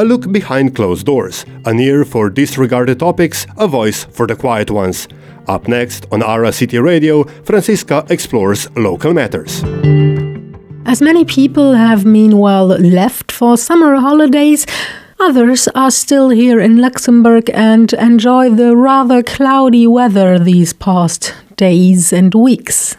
a look behind closed doors, an ear for disregarded topics, a voice for the quiet ones. Up next on Ara City Radio, Franziska explores local matters. As many people have meanwhile left for summer holidays, others are still here in Luxembourg and enjoy the rather cloudy weather these past days and weeks.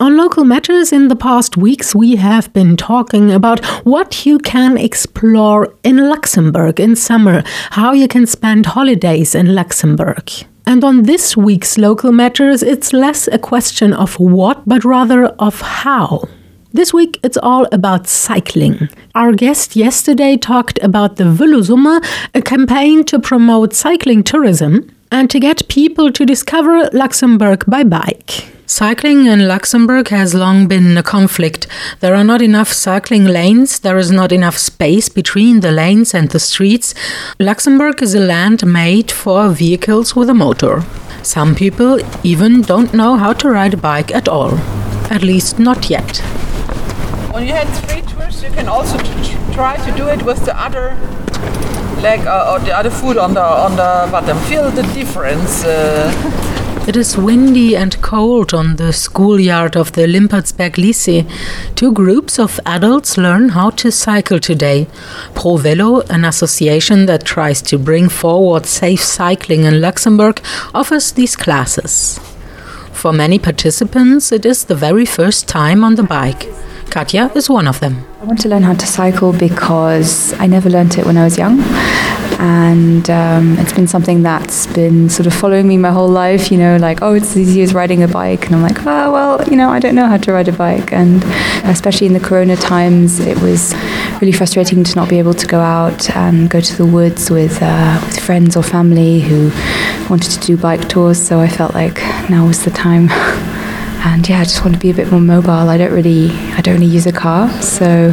On local matters in the past weeks, we have been talking about what you can explore in Luxembourg in summer, how you can spend holidays in Luxembourg. And on this week's local matters, it's less a question of what, but rather of how. This week it's all about cycling. Our guest yesterday talked about the Velosummer, a campaign to promote cycling tourism and to get people to discover Luxembourg by bike. Cycling in Luxembourg has long been a conflict. There are not enough cycling lanes, there is not enough space between the lanes and the streets. Luxembourg is a land made for vehicles with a motor. Some people even don't know how to ride a bike at all. At least not yet. When you had three tours, you can also try to do it with the other leg uh, or the other foot on the on the bottom. Feel the difference. Uh, it is windy and cold on the schoolyard of the Limpertsberg Lycée. Two groups of adults learn how to cycle today. Pro Velo, an association that tries to bring forward safe cycling in Luxembourg, offers these classes. For many participants, it is the very first time on the bike. Katja is one of them. I want to learn how to cycle because I never learned it when I was young and um, it's been something that's been sort of following me my whole life. You know, like oh, it's as easy as riding a bike, and I'm like, oh well, you know, I don't know how to ride a bike, and especially in the Corona times, it was really frustrating to not be able to go out and go to the woods with uh, with friends or family who wanted to do bike tours. So I felt like now was the time. and yeah, I just want to be a bit more mobile. I don't really, I don't really use a car, so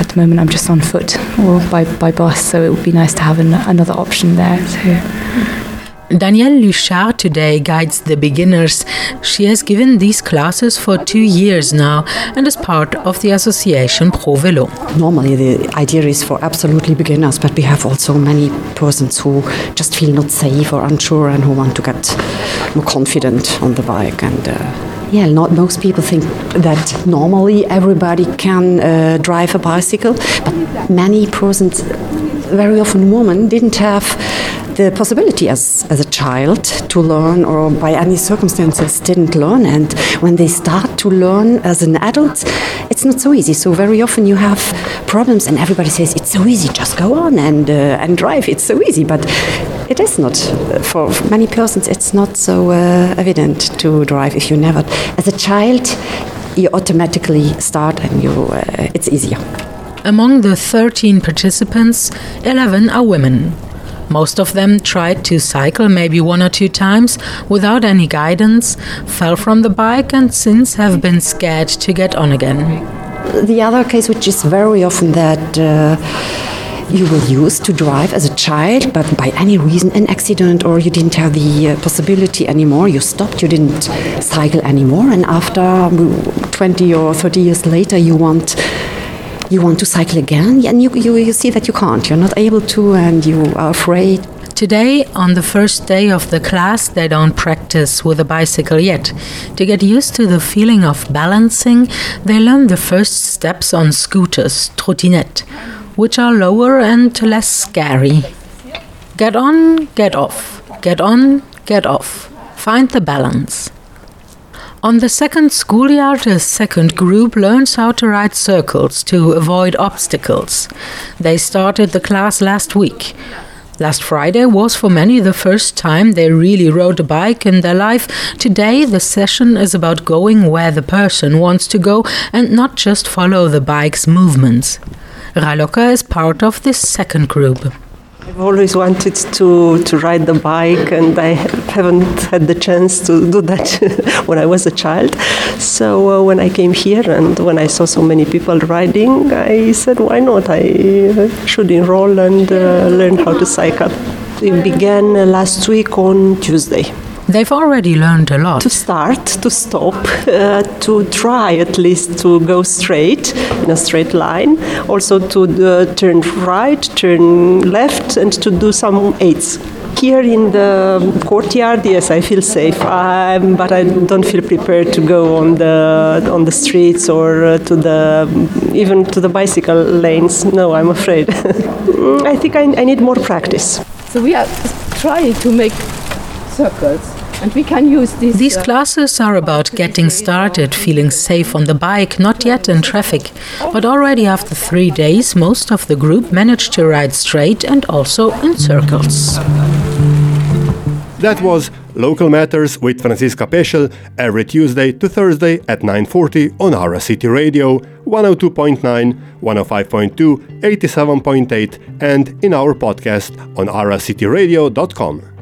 at the moment I'm just on foot or by, by bus, so it would be nice to have an, another option there too. Danielle Luchard today guides the beginners. She has given these classes for two years now and is part of the association Pro Velo. Normally, the idea is for absolutely beginners, but we have also many persons who just feel not safe or unsure and who want to get more confident on the bike. And uh, yeah, not most people think that normally everybody can uh, drive a bicycle, but many persons, very often women, didn't have the possibility as, as a child to learn or by any circumstances didn't learn. And when they start to learn as an adult it's not so easy. So very often you have problems and everybody says it's so easy just go on and uh, and drive. It's so easy. But it is not for many persons it's not so uh, evident to drive if you never as a child you automatically start and you uh, it's easier among the 13 participants 11 are women most of them tried to cycle maybe one or two times without any guidance, fell from the bike, and since have been scared to get on again. The other case, which is very often that. Uh, you were used to drive as a child, but by any reason, an accident, or you didn't have the uh, possibility anymore, you stopped, you didn't cycle anymore, and after um, 20 or 30 years later, you want you want to cycle again, and you, you, you see that you can't, you're not able to, and you are afraid. Today, on the first day of the class, they don't practice with a bicycle yet. To get used to the feeling of balancing, they learn the first steps on scooters, trottinette, which are lower and less scary. Get on, get off. Get on, get off. Find the balance. On the second schoolyard, a second group learns how to ride circles to avoid obstacles. They started the class last week. Last Friday was for many the first time they really rode a bike in their life. Today, the session is about going where the person wants to go and not just follow the bike's movements. Raloka is part of this second group. I've always wanted to, to ride the bike, and I haven't had the chance to do that when I was a child. So uh, when I came here and when I saw so many people riding, I said, why not? I should enroll and uh, learn how to cycle. It began last week on Tuesday They've already learned a lot. To start, to stop, uh, to try at least to go straight in a straight line, also to uh, turn right, turn left, and to do some aids. Here in the courtyard, yes, I feel safe, um, but I don't feel prepared to go on the on the streets or uh, to the even to the bicycle lanes. No, I'm afraid. I think I, I need more practice. So we are trying to make circles and we can use this. These uh, classes are about getting started, feeling safe on the bike, not yet in traffic. But already after three days, most of the group managed to ride straight and also in circles. That was Local Matters with Franziska Peschel every Tuesday to Thursday at 9.40 on Ara City Radio, 102.9, 105.2, 87.8 and in our podcast on aracityradio.com.